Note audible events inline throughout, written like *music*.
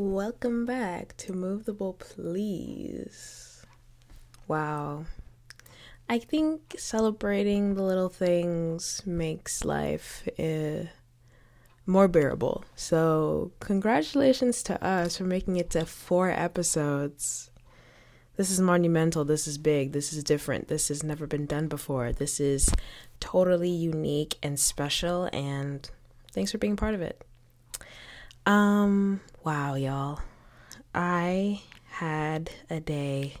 Welcome back to Move the Bowl, please. Wow. I think celebrating the little things makes life uh, more bearable. So, congratulations to us for making it to four episodes. This is monumental. This is big. This is different. This has never been done before. This is totally unique and special. And thanks for being part of it. Um, wow, y'all. I had a day.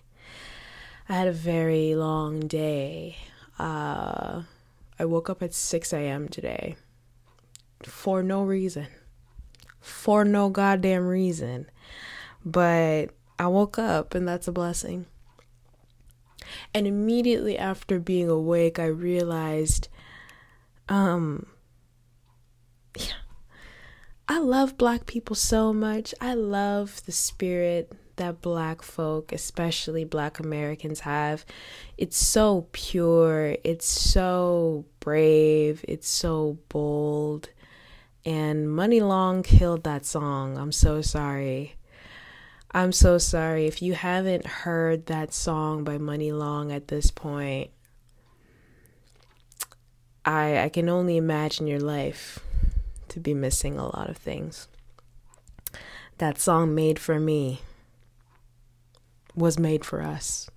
I had a very long day. Uh, I woke up at 6 a.m. today for no reason. For no goddamn reason. But I woke up and that's a blessing. And immediately after being awake, I realized um yeah, I love black people so much. I love the spirit that black folk, especially black Americans, have. It's so pure, it's so brave, it's so bold. And Money Long killed that song. I'm so sorry. I'm so sorry. If you haven't heard that song by Money Long at this point, I I can only imagine your life to be missing a lot of things. That song made for me was made for us.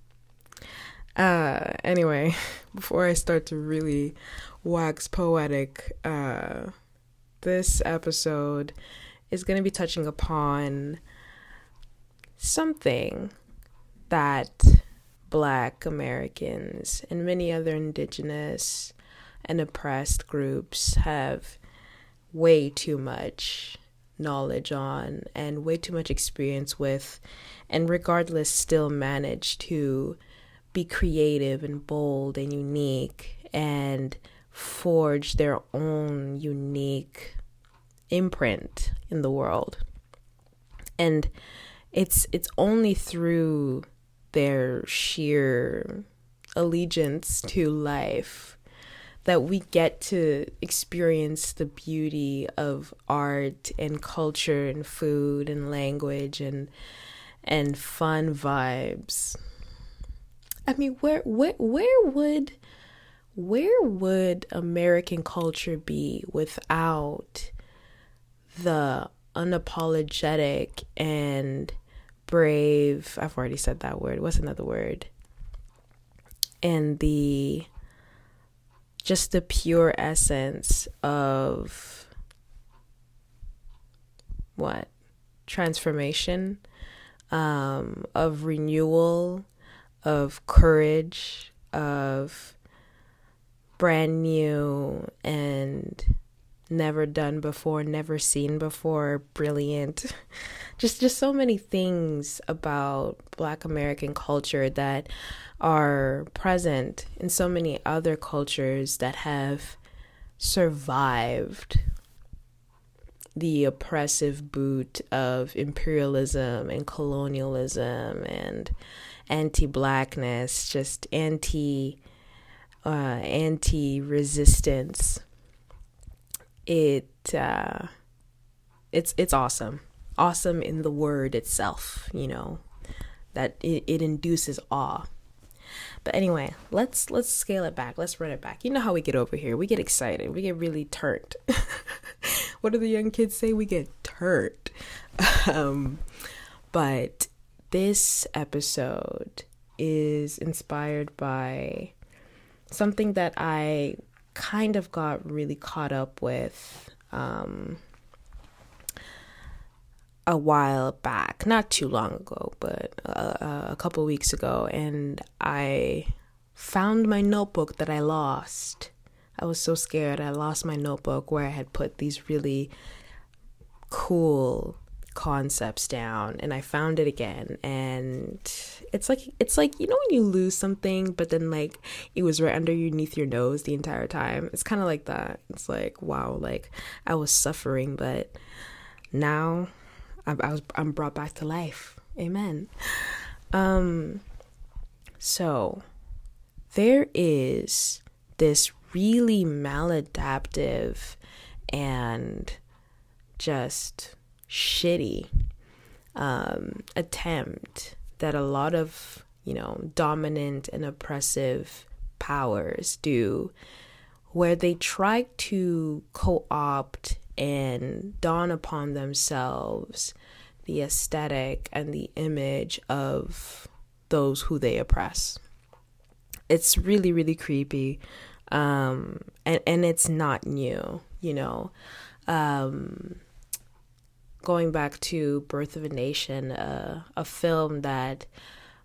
Uh anyway, *laughs* before I start to really wax poetic, uh this episode is going to be touching upon something that black Americans and many other indigenous and oppressed groups have way too much knowledge on and way too much experience with, and regardless, still manage to be creative and bold and unique and forge their own unique imprint in the world. And it's it's only through their sheer allegiance to life that we get to experience the beauty of art and culture and food and language and and fun vibes. I mean, where where where would where would American culture be without the unapologetic and brave I've already said that word. What's another word? And the just the pure essence of what? Transformation um, of renewal of courage of brand new and never done before never seen before brilliant *laughs* just just so many things about black american culture that are present in so many other cultures that have survived the oppressive boot of imperialism and colonialism and anti-blackness, just anti uh, anti-resistance. It uh, it's it's awesome, awesome in the word itself. You know that it, it induces awe. But anyway, let's let's scale it back. Let's run it back. You know how we get over here. We get excited. We get really turned. *laughs* what do the young kids say? We get turned. *laughs* Um, but this episode is inspired by something that I kind of got really caught up with um, a while back, not too long ago, but uh, a couple weeks ago, and I found my notebook that I lost. I was so scared. I lost my notebook where I had put these really cool concepts down and I found it again and it's like it's like you know when you lose something but then like it was right underneath your nose the entire time. It's kind of like that. It's like wow, like I was suffering but now I, I was I'm brought back to life. Amen. Um so there is this really maladaptive and just shitty um, attempt that a lot of you know dominant and oppressive powers do where they try to co-opt and dawn upon themselves the aesthetic and the image of those who they oppress. It's really really creepy um, and and it's not new you know. Um, going back to birth of a nation uh, a film that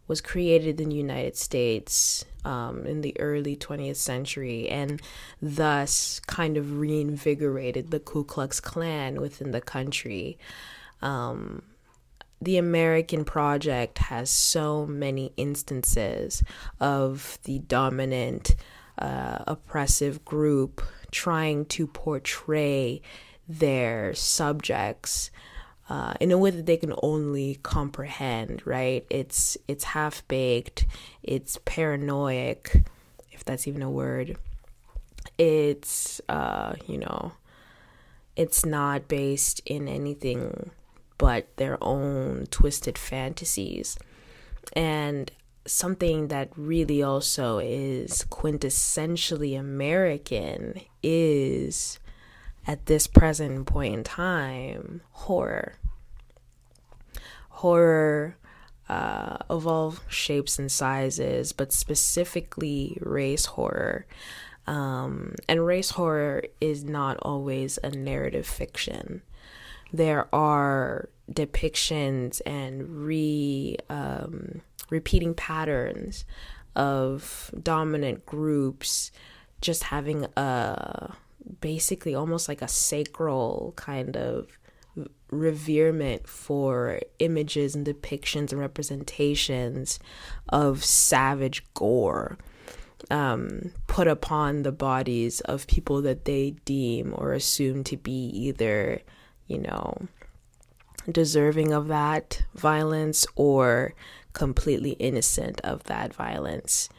was created in the united states um, in the early 20th century and thus kind of reinvigorated the ku klux klan within the country. Um, the American project has so many instances of the dominant, uh, oppressive group trying to portray their subjects uh, in a way that they can only comprehend. Right? It's it's half baked. It's paranoid, if that's even a word. It's uh, you know, it's not based in anything but their own twisted fantasies. And something that really also is quintessentially American is at this present point in time horror. Horror uh, of all shapes and sizes, but specifically race horror. Um, and race horror is not always a narrative fiction there are depictions and re um, repeating patterns of dominant groups just having a basically almost like a sacral kind of reverement for images and depictions and representations of savage gore um, put upon the bodies of people that they deem or assume to be either you know, deserving of that violence or completely innocent of that violence.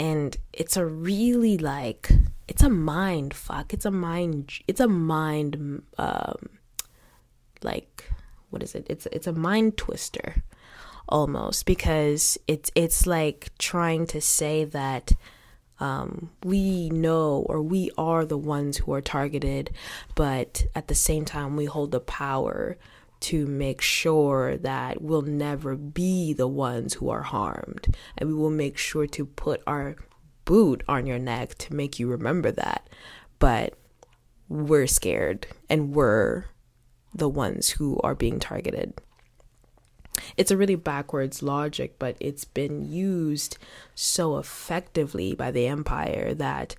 And it's a really like it's a mind fuck. It's a mind it's a mind um like what is it? It's it's a mind twister almost because it's it's like trying to say that um, we know or we are the ones who are targeted, but at the same time, we hold the power to make sure that we'll never be the ones who are harmed. And we will make sure to put our boot on your neck to make you remember that. But we're scared and we're the ones who are being targeted it's a really backwards logic, but it's been used so effectively by the empire that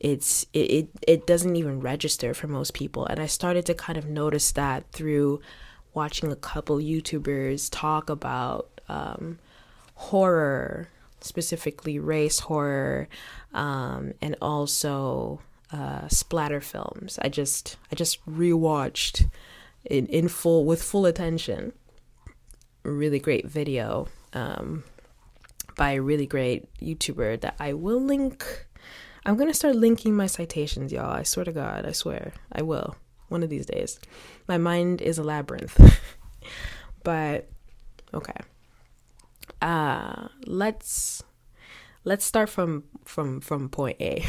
it's it, it, it doesn't even register for most people. And I started to kind of notice that through watching a couple YouTubers talk about um, horror, specifically race horror, um, and also uh, splatter films. I just I just rewatched in in full with full attention really great video um, by a really great YouTuber that I will link. I'm gonna start linking my citations, y'all. I swear to God, I swear, I will one of these days. My mind is a labyrinth, *laughs* but okay. Uh, let's let's start from from from point A.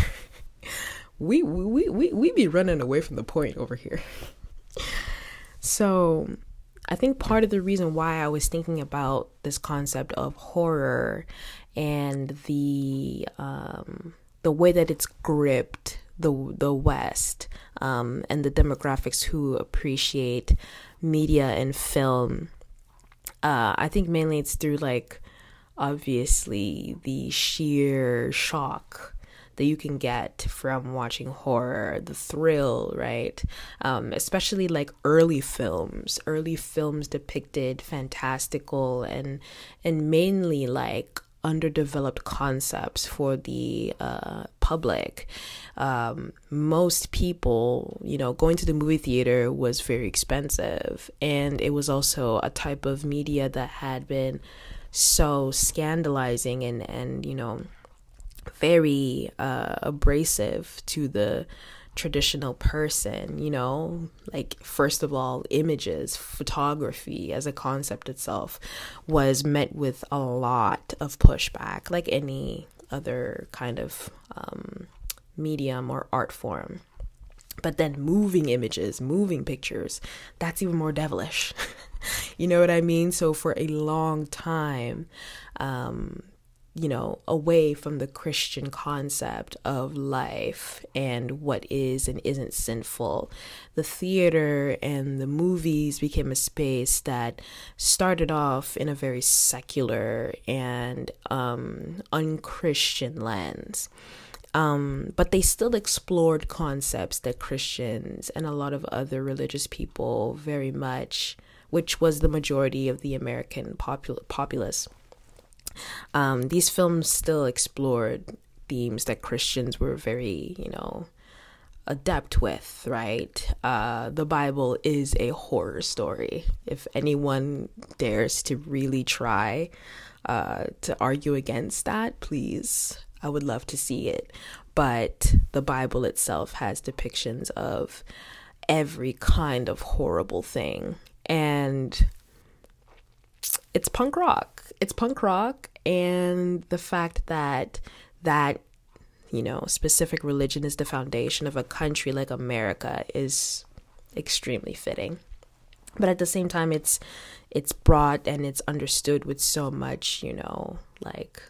*laughs* we we we we be running away from the point over here. *laughs* So I think part of the reason why I was thinking about this concept of horror and the um, the way that it's gripped the the West um, and the demographics who appreciate media and film. Uh, I think mainly it's through like obviously the sheer shock that you can get from watching horror, the thrill, right? Um, especially like early films. Early films depicted fantastical and and mainly like underdeveloped concepts for the uh, public. Um, most people, you know, going to the movie theater was very expensive, and it was also a type of media that had been so scandalizing and and you know very uh, abrasive to the traditional person, you know, like first of all, images, photography as a concept itself was met with a lot of pushback, like any other kind of um, medium or art form. But then moving images, moving pictures, that's even more devilish. *laughs* you know what I mean? So for a long time, um, you know, away from the Christian concept of life and what is and isn't sinful. The theater and the movies became a space that started off in a very secular and um, unchristian lens. Um, but they still explored concepts that Christians and a lot of other religious people very much, which was the majority of the American popul- populace. Um, these films still explored themes that Christians were very, you know, adept with, right? Uh, the Bible is a horror story. If anyone dares to really try uh, to argue against that, please I would love to see it. But the Bible itself has depictions of every kind of horrible thing. And it's punk rock. It's punk rock. And the fact that that, you know, specific religion is the foundation of a country like America is extremely fitting. But at the same time, it's it's brought and it's understood with so much, you know, like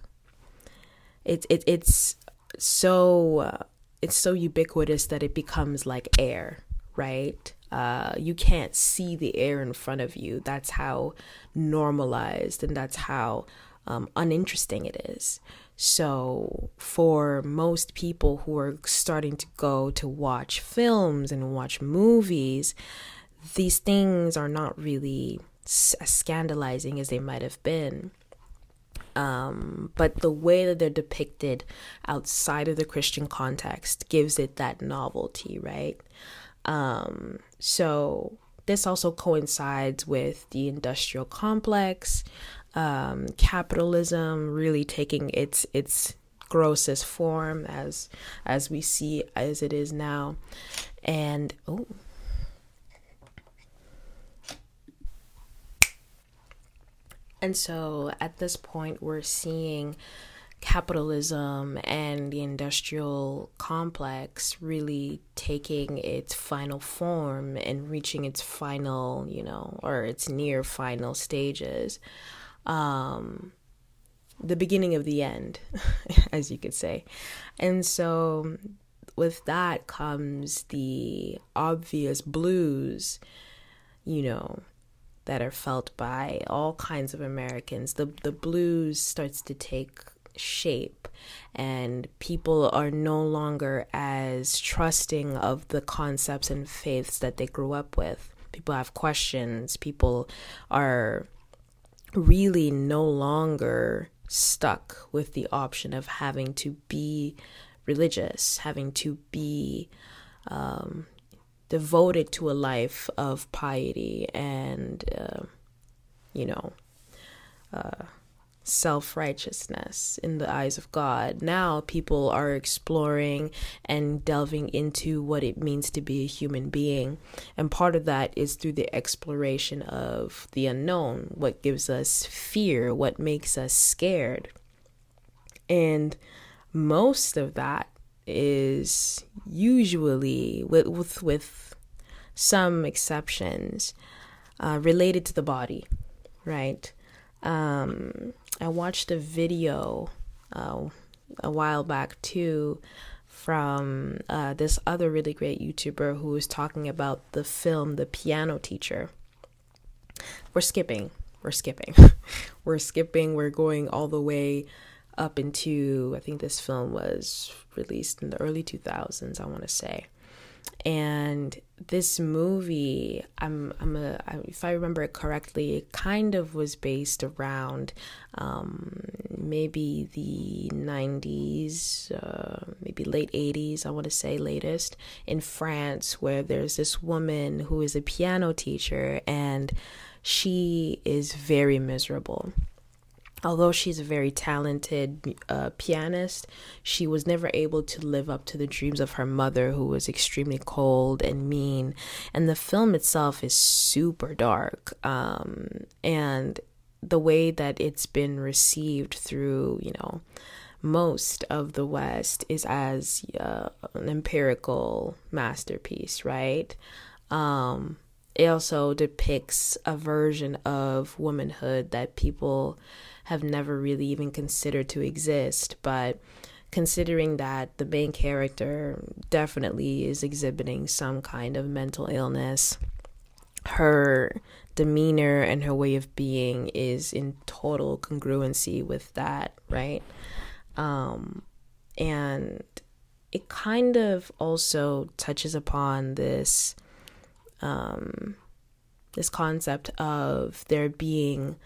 it's it, it's so uh, it's so ubiquitous that it becomes like air right uh, you can't see the air in front of you. That's how normalized and that's how um, uninteresting it is. So for most people who are starting to go to watch films and watch movies these things are not really as scandalizing as they might have been. Um, but the way that they're depicted outside of the Christian context gives it that novelty, right? Um, so this also coincides with the industrial complex, um, capitalism really taking its its grossest form as as we see as it is now, and oh. And so at this point, we're seeing capitalism and the industrial complex really taking its final form and reaching its final, you know, or its near final stages. Um, the beginning of the end, *laughs* as you could say. And so with that comes the obvious blues, you know, that are felt by all kinds of Americans. The the blues starts to take shape and people are no longer as trusting of the concepts and faiths that they grew up with. People have questions. People are really no longer stuck with the option of having to be religious, having to be um, devoted to a life of piety and, uh, you know, uh, self righteousness in the eyes of God. Now people are exploring and delving into what it means to be a human being. And part of that is through the exploration of the unknown, what gives us fear, what makes us scared. And most of that is usually with with, with some exceptions uh, related to the body, right? Um, I watched a video uh, a while back too from uh, this other really great YouTuber who was talking about the film The Piano Teacher. We're skipping. We're skipping. *laughs* we're skipping. We're going all the way up into I think this film was released in the early 2000s, I want to say. And this movie, I'm, I'm a, if I remember it correctly, it kind of was based around um, maybe the 90s, uh, maybe late 80s, I want to say latest, in France, where there's this woman who is a piano teacher and she is very miserable although she's a very talented uh, pianist, she was never able to live up to the dreams of her mother, who was extremely cold and mean. And the film itself is super dark. Um, and the way that it's been received through, you know, most of the West is as uh, an empirical masterpiece, right? Um, it also depicts a version of womanhood that people have never really even considered to exist. But considering that the main character definitely is exhibiting some kind of mental illness, her demeanor and her way of being is in total congruency with that, right? Um, and it kind of also touches upon this um, this concept of there being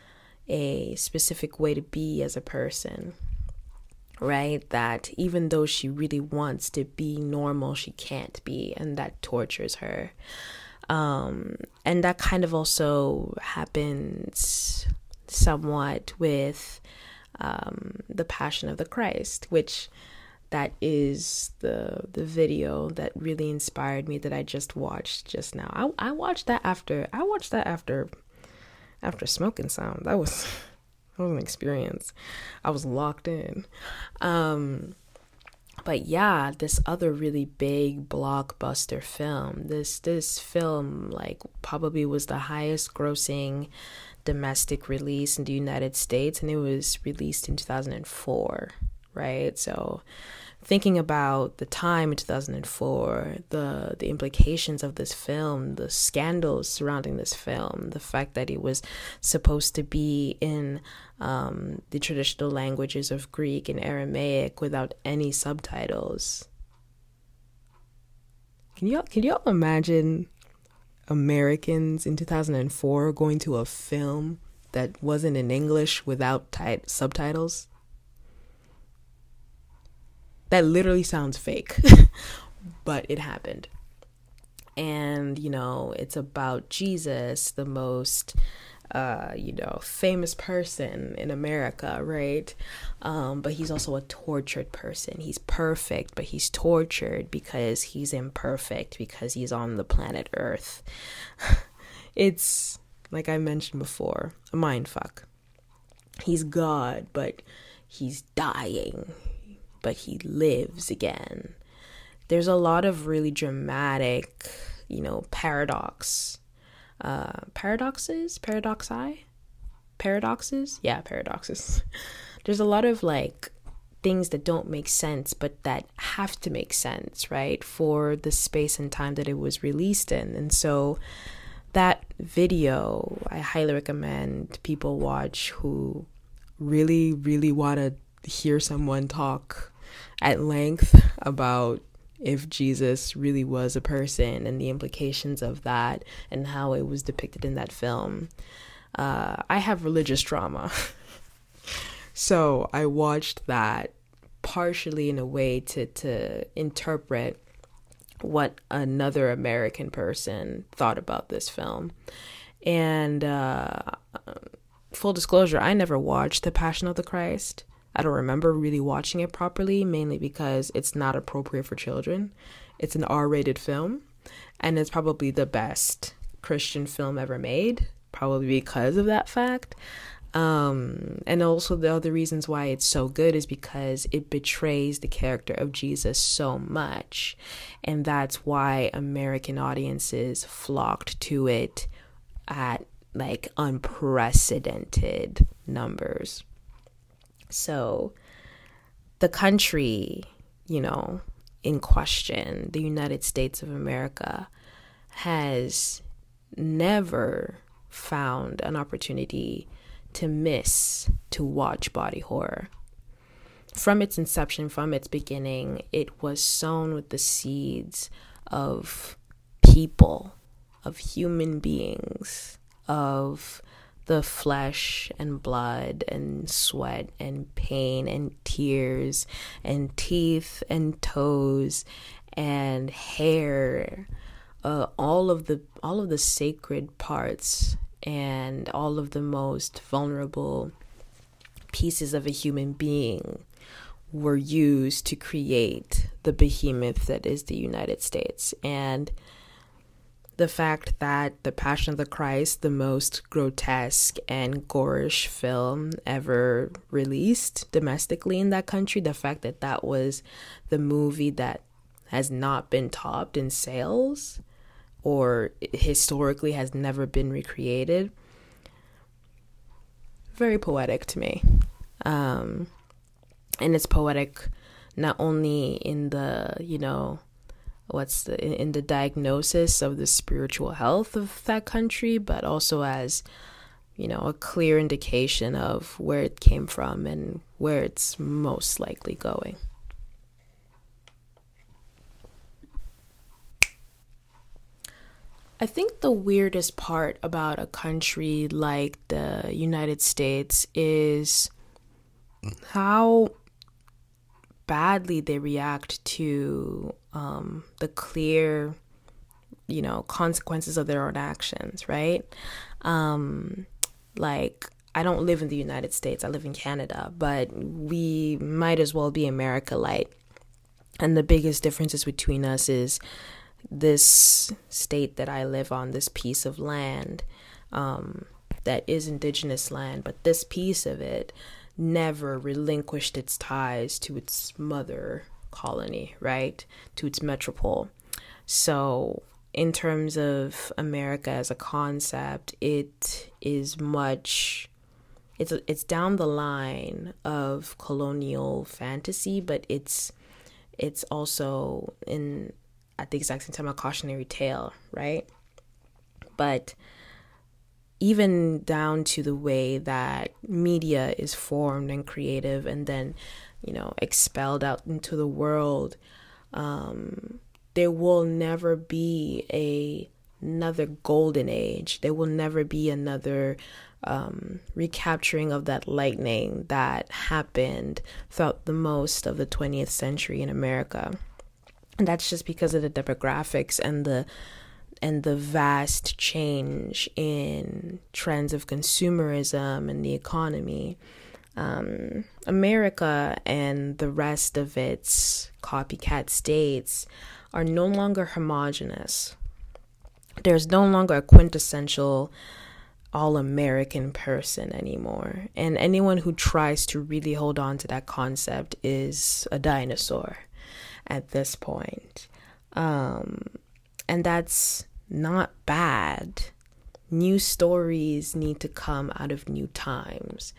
a specific way to be as a person right? That even though she really wants to be normal she can't be and that tortures her. Um, and that kind of also happens somewhat with um, the passion of the christ which that is the the video that really inspired me that I just watched just now. I I watched that after I watched that after after smoking some. That was that was an experience. I was locked in. Um but yeah, this other really big blockbuster film. This this film like probably was the highest grossing domestic release in the United States and it was released in 2004 right? So thinking about the time in 2004, the the implications of this film, the scandals surrounding this film, the fact that it was supposed to be in um, the traditional languages of Greek and Aramaic without any subtitles. Can y'all can y'all imagine Americans in 2004 going to a film that wasn't in English without t- subtitles? That literally sounds fake, *laughs* but it happened. And, you know, it's about Jesus, the most, uh, you know, famous person in America, right? Um, but he's also a tortured person. He's perfect, but he's tortured because he's imperfect, because he's on the planet Earth. *laughs* it's, like I mentioned before, a mind fuck. He's God, but he's dying but he lives again. There's a lot of really dramatic, you know, paradox. Uh, paradoxes? Paradoxi? Paradoxes? Yeah, paradoxes. *laughs* There's a lot of like things that don't make sense, but that have to make sense, right? For the space and time that it was released in. And so that video, I highly recommend people watch who really, really want to hear someone talk at length about if Jesus really was a person and the implications of that and how it was depicted in that film. Uh, I have religious trauma. *laughs* so I watched that partially in a way to, to interpret what another American person thought about this film. And uh, full disclosure, I never watched The Passion of the Christ. I don't remember really watching it properly, mainly because it's not appropriate for children. It's an R rated film, and it's probably the best Christian film ever made, probably because of that fact. Um, and also, the other reasons why it's so good is because it betrays the character of Jesus so much. And that's why American audiences flocked to it at like unprecedented numbers. So the country, you know, in question, the United States of America, has never found an opportunity to miss to watch body horror. From its inception, from its beginning, it was sown with the seeds of people, of human beings, of the flesh and blood and sweat and pain and tears and teeth and toes and hair uh, all of the all of the sacred parts and all of the most vulnerable pieces of a human being were used to create the behemoth that is the United States. And the fact that The Passion of the Christ, the most grotesque and gorish film ever released domestically in that country, the fact that that was the movie that has not been topped in sales or historically has never been recreated, very poetic to me. Um, and it's poetic not only in the, you know, what's the in, the diagnosis of the spiritual health of that country, but also as you know a clear indication of where it came from and where it's most likely going. I think the weirdest part about a country like the United States is how badly they react to um, the clear, you know, consequences of their own actions, right? Um, like, I don't live in the United States, I live in Canada, but we might as well be America light. And the biggest differences between us is this state that I live on, this piece of land um, that is indigenous land, but this piece of it never relinquished its ties to its mother colony, right? To its metropole. So, in terms of America as a concept, it is much it's it's down the line of colonial fantasy, but it's it's also in at the exact same time a cautionary tale, right? But even down to the way that media is formed and creative and then, you know, expelled out into the world, um, there will never be a another golden age. There will never be another um, recapturing of that lightning that happened throughout the most of the 20th century in America. And that's just because of the demographics and the and the vast change in trends of consumerism and the economy. Um, America and the rest of its copycat states are no longer homogenous. There's no longer a quintessential all American person anymore. And anyone who tries to really hold on to that concept is a dinosaur at this point. Um, and that's not bad. New stories need to come out of new times.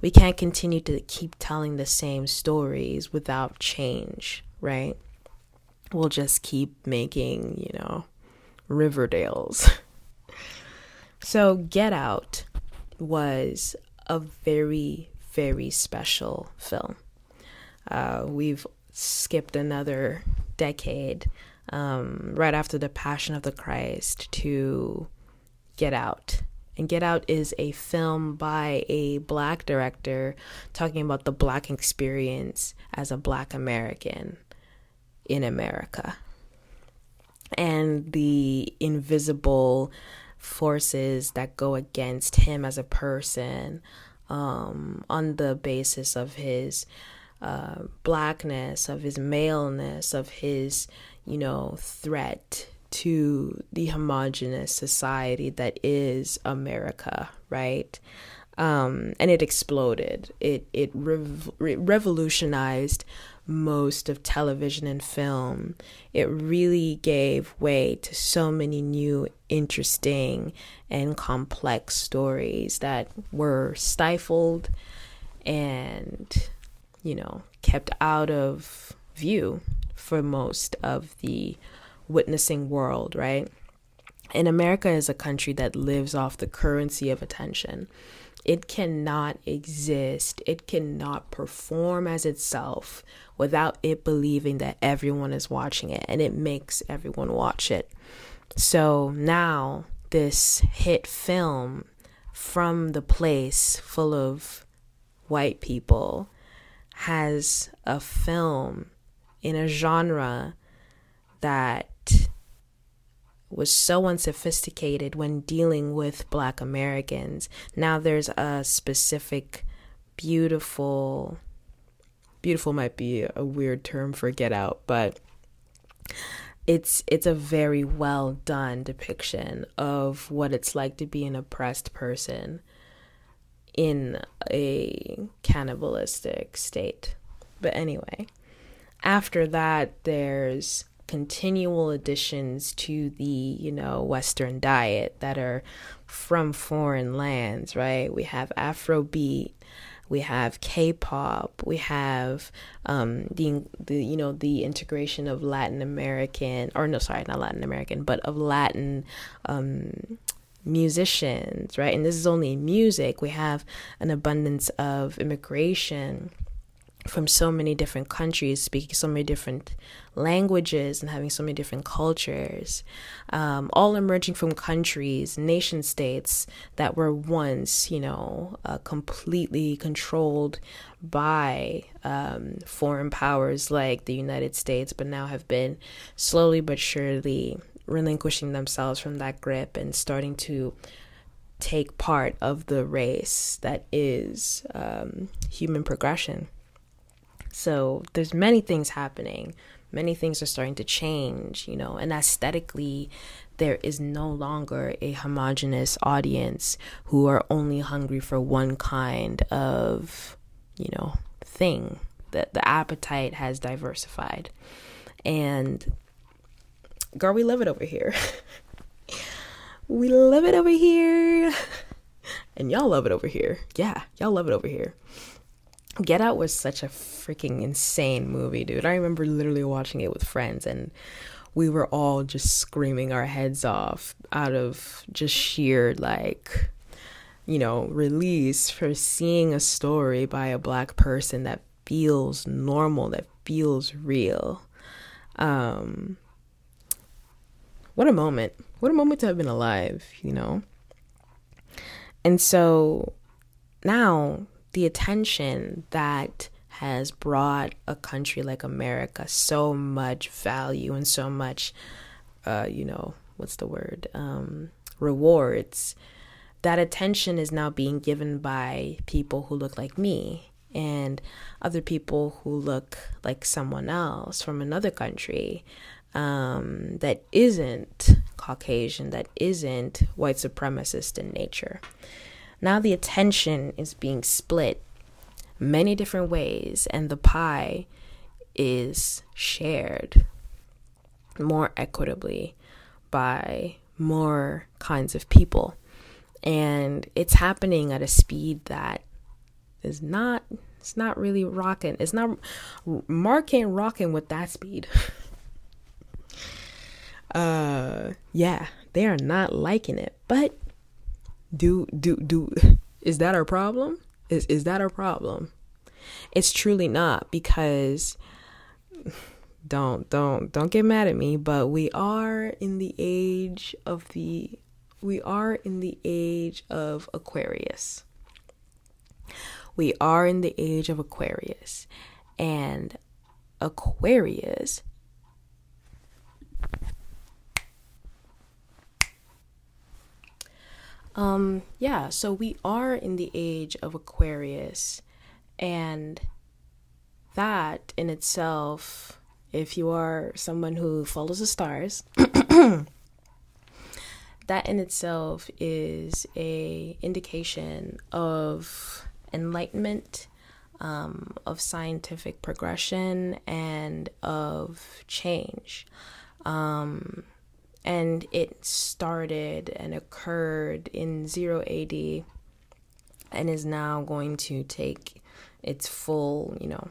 We can't continue to keep telling the same stories without change, right? We'll just keep making, you know, Riverdales. *laughs* so, Get Out was a very, very special film. Uh, we've skipped another decade um, right after the Passion of the Christ to Get Out. And Get Out is a film by a black director talking about the black experience as a black American in America. And the invisible forces that go against him as a person um, on the basis of his uh, blackness, of his maleness, of his you know, threat to the homogenous society that is America, right? Um, and it exploded. It it rev- revolutionized most of television and film. It really gave way to so many new, interesting, and complex stories that were stifled and, you know, kept out of view for most of the witnessing world, right? And America is a country that lives off the currency of attention. It cannot exist, it cannot perform as itself without it believing that everyone is watching it and it makes everyone watch it. So now, this hit film from the place full of white people has a film in a genre that was so unsophisticated when dealing with black Americans. Now there's a specific beautiful beautiful might be a weird term for get out, but it's it's a very well done depiction of what it's like to be an oppressed person in a cannibalistic state. But anyway, after that there's continual additions to the, you know, western diet that are from foreign lands, right? We have Afrobeat, we have K-pop, we have um, the the you know the integration of Latin American or no sorry not Latin American but of Latin um, musicians, right? And this is only music. We have an abundance of immigration from so many different countries, speaking so many different languages and having so many different cultures, um, all emerging from countries, nation states that were once, you know, uh, completely controlled by um, foreign powers like the United States, but now have been slowly but surely relinquishing themselves from that grip and starting to take part of the race that is um, human progression. So there's many things happening. Many things are starting to change, you know, and aesthetically, there is no longer a homogenous audience who are only hungry for one kind of, you know, thing. That the appetite has diversified. And girl, we love it over here. *laughs* we love it over here. *laughs* And y'all love it over here. Yeah, y'all love it over here. Get Out was such a freaking insane movie, dude. I remember literally watching it with friends and we were all just screaming our heads off out of just sheer like you know, release for seeing a story by a black person that feels normal, that feels real. Um what a moment. What a moment to have been alive, you know? And so now the attention that has brought a country like America so much value and so much, uh, you know, what's the word? Um, rewards. That attention is now being given by people who look like me and other people who look like someone else from another country um, that isn't Caucasian, that isn't white supremacist in nature. Now the attention is being split many different ways, and the pie is shared more equitably by more kinds of people. And it's happening at a speed that is not it's not really rocking. It's not Mark ain't rocking with that speed. *laughs* uh yeah, they are not liking it. But do do do *laughs* is that our problem? Is is that our problem? It's truly not because *sighs* don't don't don't get mad at me, but we are in the age of the we are in the age of Aquarius. We are in the age of Aquarius. And Aquarius Um, yeah, so we are in the age of Aquarius, and that in itself, if you are someone who follows the stars, *clears throat* that in itself is a indication of enlightenment, um, of scientific progression, and of change. Um, and it started and occurred in 0 AD and is now going to take its full, you know,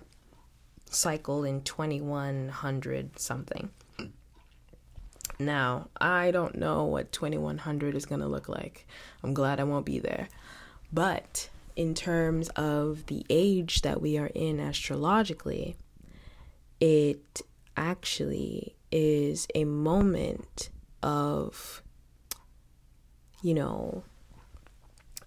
cycle in 2100 something. Now, I don't know what 2100 is going to look like. I'm glad I won't be there. But in terms of the age that we are in astrologically, it actually is a moment of, you know,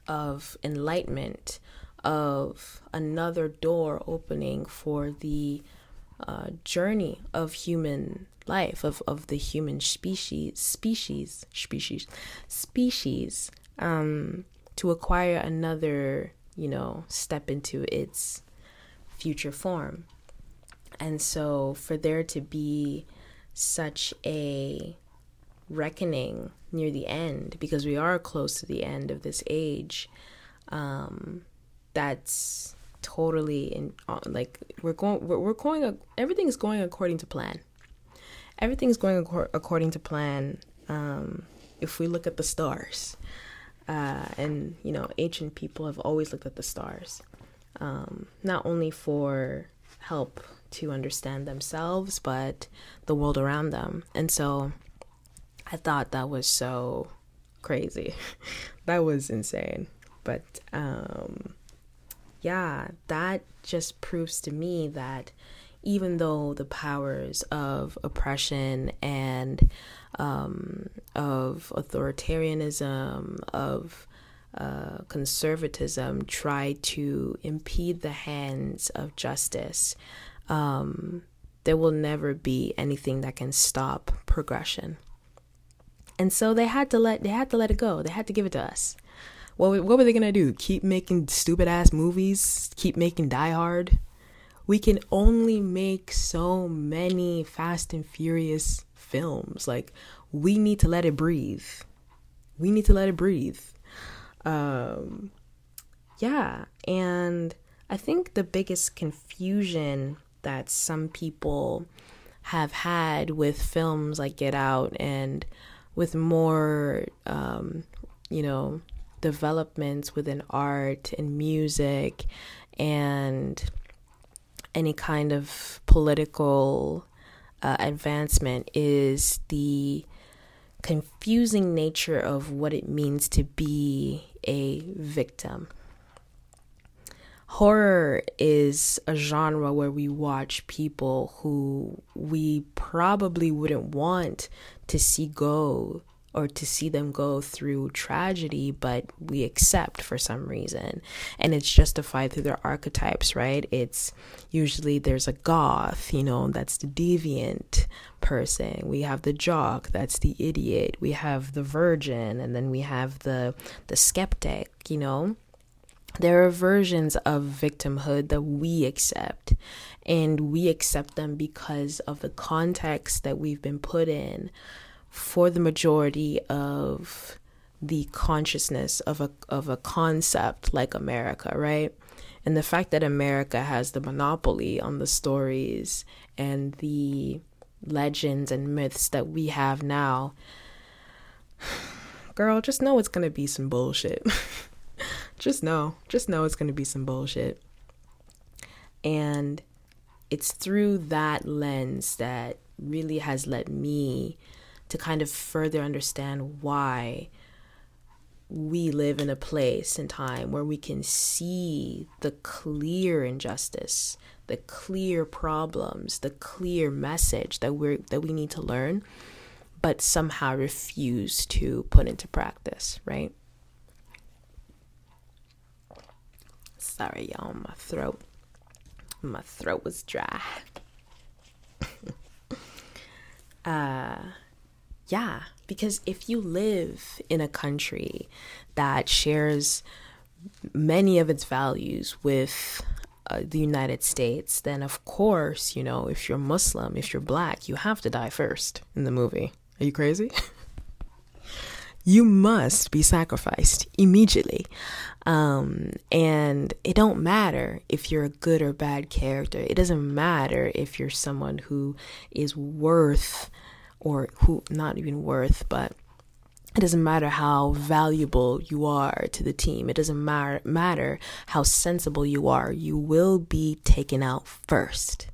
of enlightenment, of another door opening for the uh, journey of human life, of, of the human species, species, species, species, um, to acquire another you know, step into its future form. And so for there to be such a reckoning near the end, because we are close to the end of this age, um, that's totally in like we're going we're, we're going everything's going according to plan. Everything's going ac- according to plan um, if we look at the stars. Uh, and you know ancient people have always looked at the stars um, not only for help to understand themselves but the world around them. And so i thought that was so crazy *laughs* that was insane but um, yeah that just proves to me that even though the powers of oppression and um, of authoritarianism, of uh, conservatism try to impede the hands of justice, um, there will never be anything that can stop progression. And so they had to let they had to let it go. They had to give it to us. What what were they gonna do? Keep making stupid ass movies? Keep making Die Hard? we can only make so many Fast and Furious films. Like, we need to let it breathe. We need to let it breathe. Um, yeah. And I think the biggest confusion that some people have had with films like Get Out and with more, um, you know, developments within art and music and any kind of political uh, advancement is the confusing nature of what it means to be a victim. Horror is a genre where we watch people who we probably wouldn't want to see go or to see them go through tragedy, but we accept for some reason. And it's justified through their archetypes, right? It's usually there's a goth, you know, that's the deviant person. We have the jock, that's the idiot. We have the virgin, and then we have the the skeptic, you know. There are versions of victimhood that we accept, and we accept them because of the context that we've been put in for the majority of the consciousness of a of a concept like America, right? And the fact that America has the monopoly on the stories and the legends and myths that we have now, *sighs* girl, just know it's gonna be some bullshit. *laughs* just know, just know it's gonna be some bullshit. And it's through that lens that really has led me to kind of further understand why we live in a place and time where we can see the clear injustice, the clear problems, the clear message that we're that we need to learn, but somehow refuse to put into practice, right? Sorry, y'all, my throat. My throat was dry. *laughs* uh yeah, because if you live in a country that shares many of its values with uh, the United States, then of course, you know, if you're Muslim, if you're black, you have to die first in the movie. Are you crazy? *laughs* you must be sacrificed immediately. Um, and it don't matter if you're a good or bad character. It doesn't matter if you're someone who is worth or who not even worth, but it doesn't matter how valuable you are to the team. It doesn't matter matter how sensible you are. You will be taken out first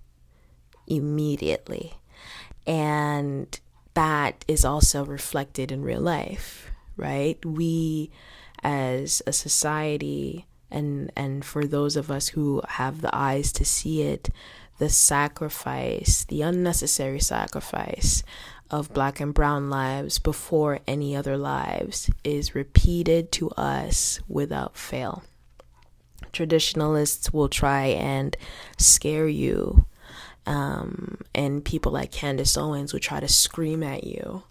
immediately. And that is also reflected in real life, right? We as a society and and for those of us who have the eyes to see it, the sacrifice, the unnecessary sacrifice of black and brown lives before any other lives is repeated to us without fail. Traditionalists will try and scare you, um, and people like Candace Owens would try to scream at you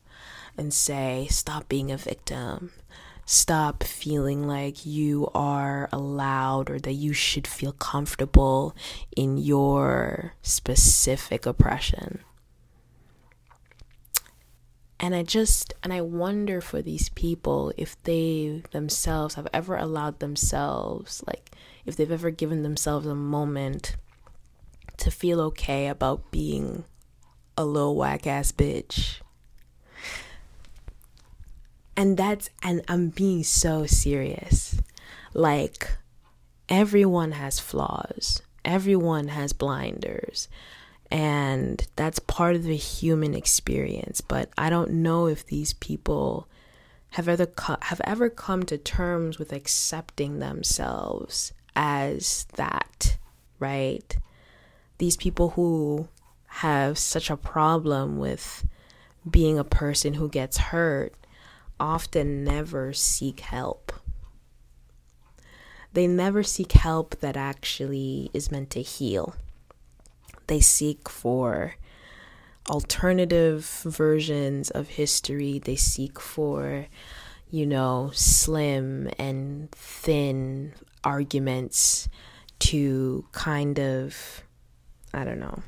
and say, Stop being a victim. stop feeling like you are allowed or that you should feel comfortable in your specific oppression. And I just, and I wonder for these people if they themselves have ever allowed themselves, like, if they've ever given themselves a moment to feel okay about being a little whack ass bitch. And that's, and I'm being so serious. Like, everyone has flaws, everyone has blinders and that's part of the human experience but i don't know if these people have ever co- have ever come to terms with accepting themselves as that right these people who have such a problem with being a person who gets hurt often never seek help they never seek help that actually is meant to heal they seek for alternative versions of history. They seek for, you know, slim and thin arguments to kind of, I don't know,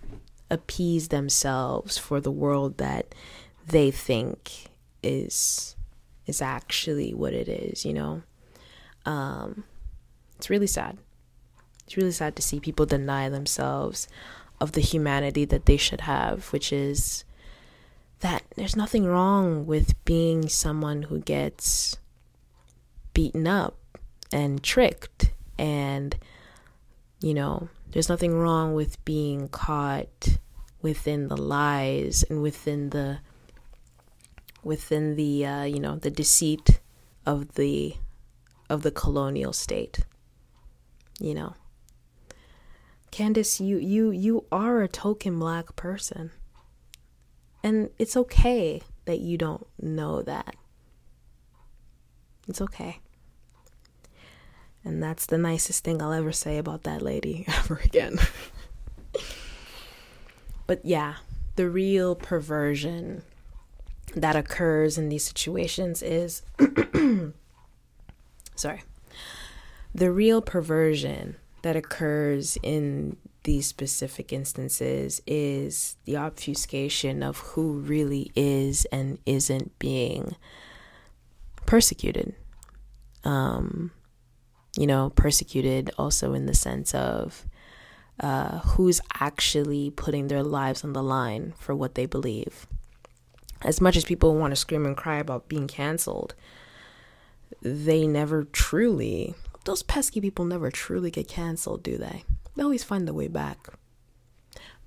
appease themselves for the world that they think is is actually what it is, you know. Um, it's really sad. It's really sad to see people deny themselves of the humanity that they should have, which is that there's nothing wrong with being someone who gets beaten up and tricked and you know there's nothing wrong with being caught within the lies and within the within the uh, you know the deceit of the of the colonial state you know Candace, you you you are a token black person. And it's okay that you don't know that. It's okay. And that's the nicest thing I'll ever say about that lady *laughs* ever again. but yeah, the real perversion that occurs in these situations is *clears throat* sorry. The real perversion that occurs in these specific instances is the obfuscation of who really is and isn't being persecuted. Um, you know, persecuted also in the sense of uh, who's actually putting their lives on the line for what they believe. As much as people want to scream and cry about being canceled, they never truly those pesky people never truly get canceled, do they? They always find the way back.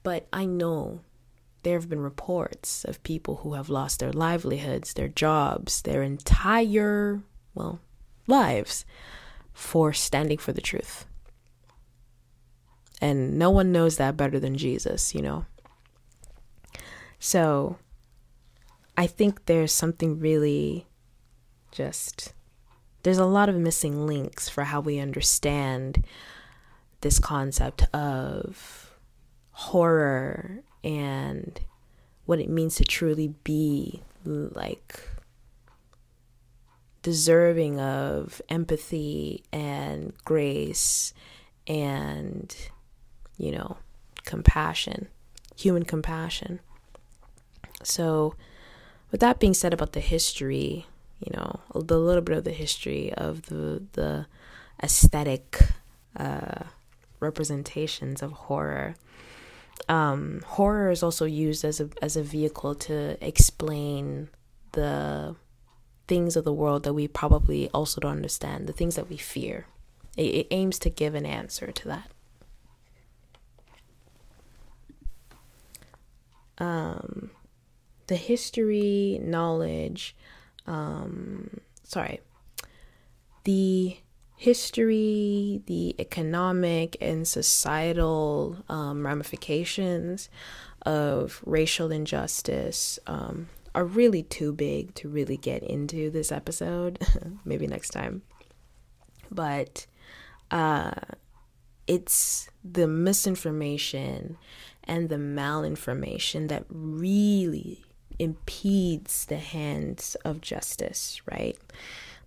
But I know there have been reports of people who have lost their livelihoods, their jobs, their entire, well, lives for standing for the truth. And no one knows that better than Jesus, you know? So I think there's something really just there's a lot of missing links for how we understand this concept of horror and what it means to truly be like deserving of empathy and grace and you know compassion human compassion so with that being said about the history you know, the little bit of the history of the the aesthetic uh, representations of horror. Um, horror is also used as a as a vehicle to explain the things of the world that we probably also don't understand, the things that we fear. It, it aims to give an answer to that. Um, the history, knowledge, um, sorry, the history, the economic and societal um, ramifications of racial injustice um, are really too big to really get into this episode. *laughs* Maybe next time. But uh, it's the misinformation and the malinformation that really impedes the hands of justice, right?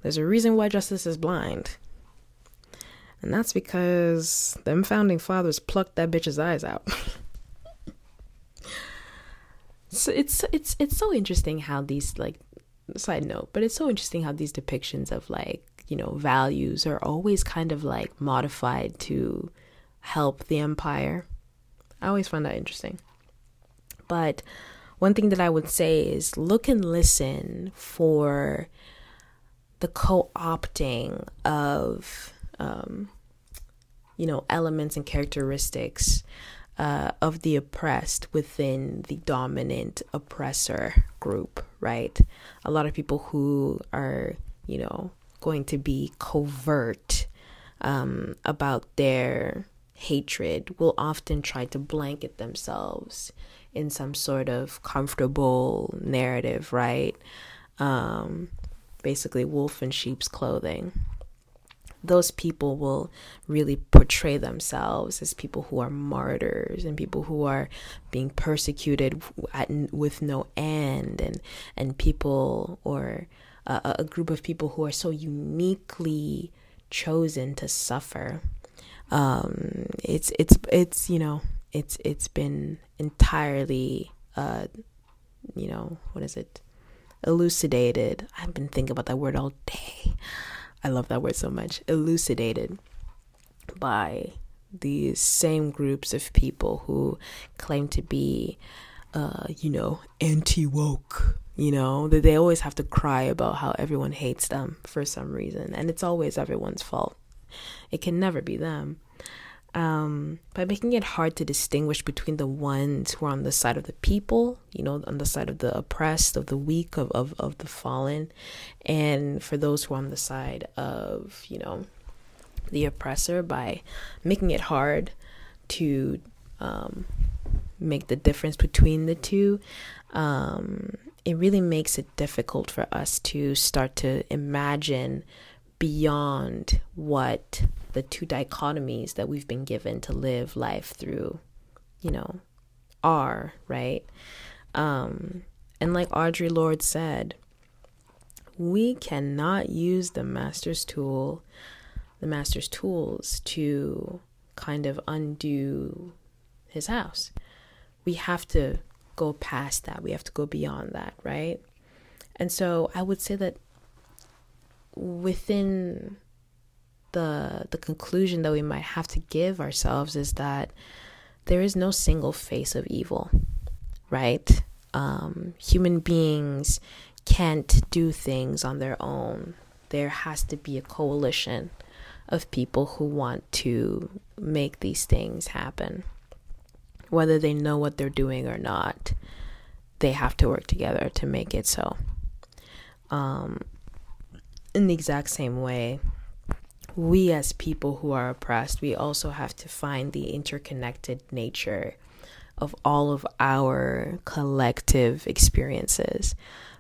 There's a reason why justice is blind. And that's because them founding fathers plucked that bitch's eyes out. *laughs* so it's it's it's so interesting how these like side note, but it's so interesting how these depictions of like, you know, values are always kind of like modified to help the empire. I always find that interesting. But one thing that I would say is look and listen for the co opting of, um, you know, elements and characteristics uh, of the oppressed within the dominant oppressor group, right? A lot of people who are, you know, going to be covert um, about their hatred will often try to blanket themselves in some sort of comfortable narrative, right? Um, basically, wolf in sheep's clothing those people will really portray themselves as people who are martyrs and people who are being persecuted at, with no end and and people or a, a group of people who are so uniquely chosen to suffer. Um, it's it's it's you know it's it's been entirely uh, you know what is it? Elucidated. I've been thinking about that word all day I love that word so much, elucidated by these same groups of people who claim to be, uh, you know, anti woke. You know, that they always have to cry about how everyone hates them for some reason. And it's always everyone's fault. It can never be them um, by making it hard to distinguish between the ones who are on the side of the people, you know, on the side of the oppressed, of the weak, of, of, of the fallen, and for those who are on the side of, you know, the oppressor by making it hard to um, make the difference between the two. Um, it really makes it difficult for us to start to imagine beyond what the two dichotomies that we've been given to live life through, you know, are, right? Um, and like Audre Lorde said, we cannot use the master's tool, the master's tools to kind of undo his house. We have to go past that. We have to go beyond that, right? And so I would say that within the the conclusion that we might have to give ourselves is that there is no single face of evil, right? Um, human beings can't do things on their own. There has to be a coalition of people who want to make these things happen. Whether they know what they're doing or not, they have to work together to make it so. Um, in the exact same way, we as people who are oppressed, we also have to find the interconnected nature of all of our collective experiences.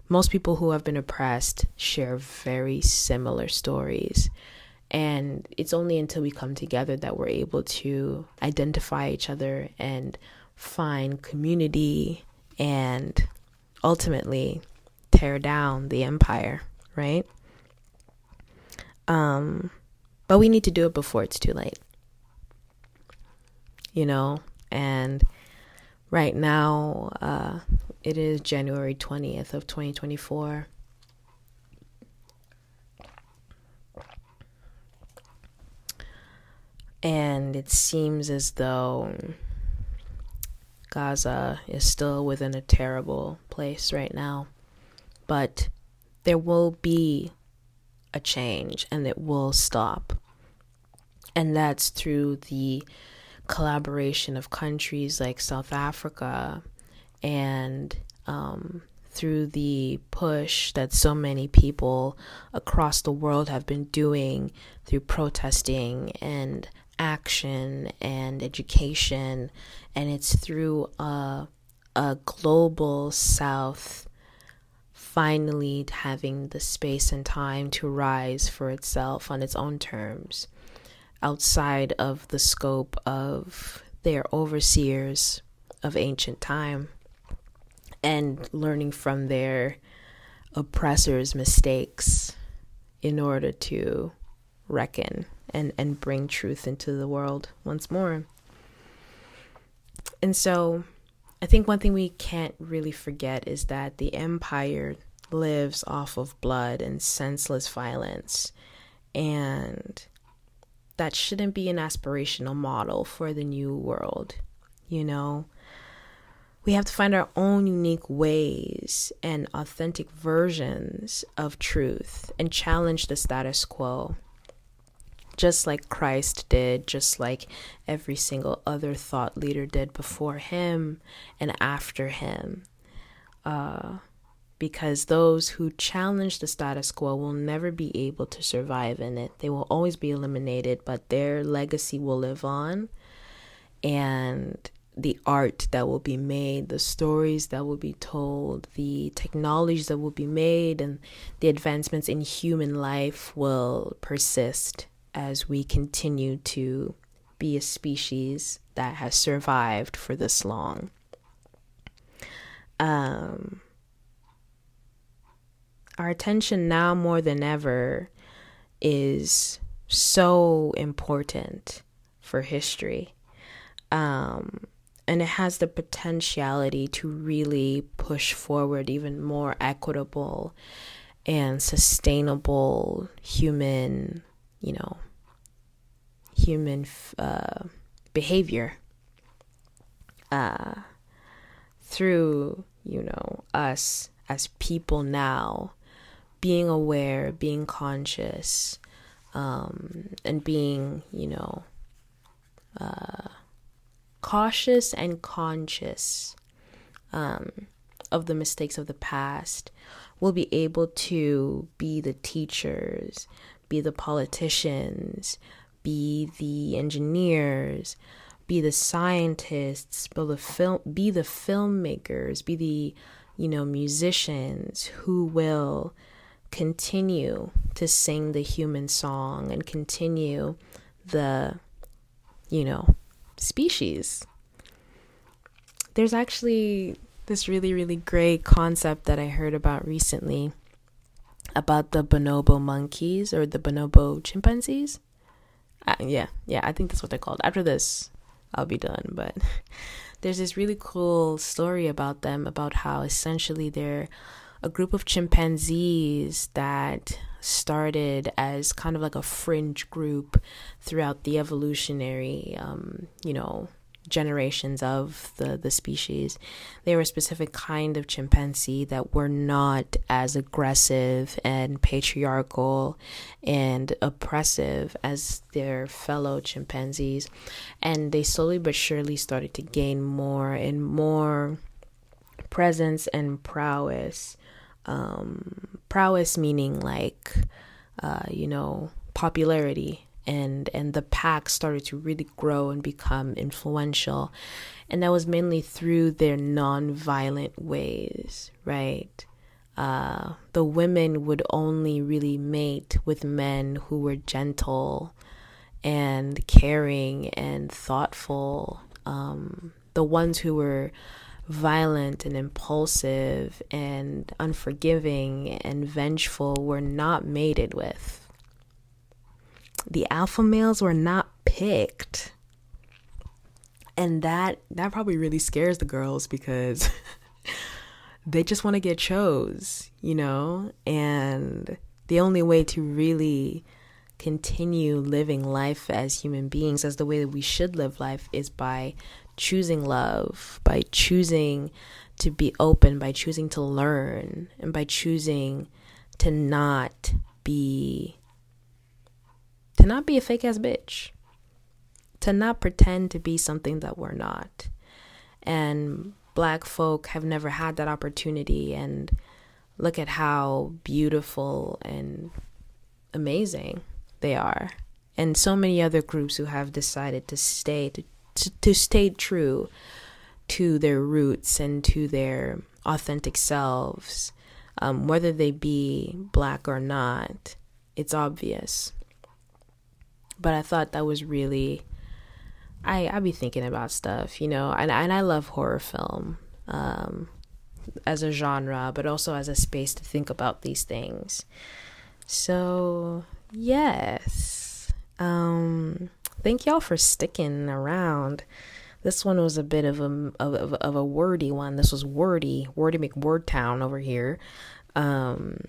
Most people who have been oppressed share very similar stories. And it's only until we come together that we're able to identify each other and find community and ultimately tear down the empire, right? Um, but we need to do it before it's too late. You know, and right now uh, it is January 20th of 2024. And it seems as though Gaza is still within a terrible place right now. But there will be a change and it will stop. And that's through the collaboration of countries like South Africa and um, through the push that so many people across the world have been doing through protesting and action and education. And it's through a, a global South finally having the space and time to rise for itself on its own terms, outside of the scope of their overseers of ancient time, and learning from their oppressors' mistakes in order to reckon and, and bring truth into the world once more. And so I think one thing we can't really forget is that the empire lives off of blood and senseless violence. And that shouldn't be an aspirational model for the new world, you know? We have to find our own unique ways and authentic versions of truth and challenge the status quo just like Christ did, just like every single other thought leader did before him and after him. Uh, because those who challenge the status quo will never be able to survive in it. They will always be eliminated, but their legacy will live on. And the art that will be made, the stories that will be told, the technologies that will be made, and the advancements in human life will persist as we continue to be a species that has survived for this long. Um, our attention now more than ever is so important for history. Um, and it has the potentiality to really push forward even more equitable and sustainable human, you know, human uh, behavior uh, through, you know, us as people now being aware, being conscious, um, and being, you know, uh, cautious and conscious um, of the mistakes of the past, we'll be able to be the teachers, be the politicians, be the engineers, be the scientists, be the film, be the filmmakers, be the you know musicians who will continue to sing the human song and continue the you know species. There's actually this really really great concept that I heard about recently about the bonobo monkeys or the bonobo chimpanzees uh, yeah, yeah, I think that's what they're called. After this, I'll be done. But *laughs* there's this really cool story about them about how essentially they're a group of chimpanzees that started as kind of like a fringe group throughout the evolutionary, um, you know, generations of the, the species. They were a specific kind of chimpanzee that were not as aggressive and patriarchal and oppressive as their fellow chimpanzees. And they slowly but surely started to gain more and more presence and prowess. Um, prowess meaning like, uh, you know, popularity and and the pack started to really grow and become influential. And that was mainly through their non-violent ways right? Uh, the women would only really mate with men who were gentle and caring and thoughtful. Um, the ones who were violent and impulsive and unforgiving and vengeful were not mated with the alpha males were not picked. And that that probably really scares the girls because *laughs* they just want to get chose, you know? And the only way to really continue living life as human beings as the way that we should live life is by choosing love, by choosing to be open, by choosing to learn, and by choosing to not be to not be a fake ass bitch, to not pretend to be something that we're not. And black folk have never had that opportunity. And look at how beautiful and amazing they are. And so many other groups who have decided to stay to, to, to stay true to their roots and to their authentic selves, um, whether they be black or not, it's obvious but I thought that was really I I be thinking about stuff, you know, and and I love horror film um, as a genre, but also as a space to think about these things. So, yes. Um, thank y'all for sticking around. This one was a bit of a of, of a wordy one. This was wordy, wordy McWordtown over here. Um,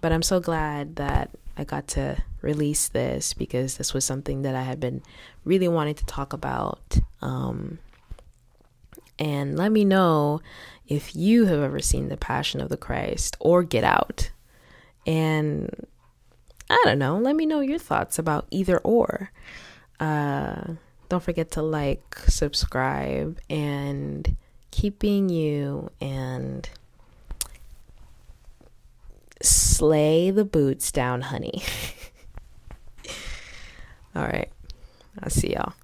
but I'm so glad that I got to release this because this was something that I had been really wanting to talk about. Um, and let me know if you have ever seen The Passion of the Christ or Get Out. And I don't know, let me know your thoughts about either or. Uh, don't forget to like, subscribe, and keeping you and slay the boots down, honey. *laughs* All right. I'll see y'all.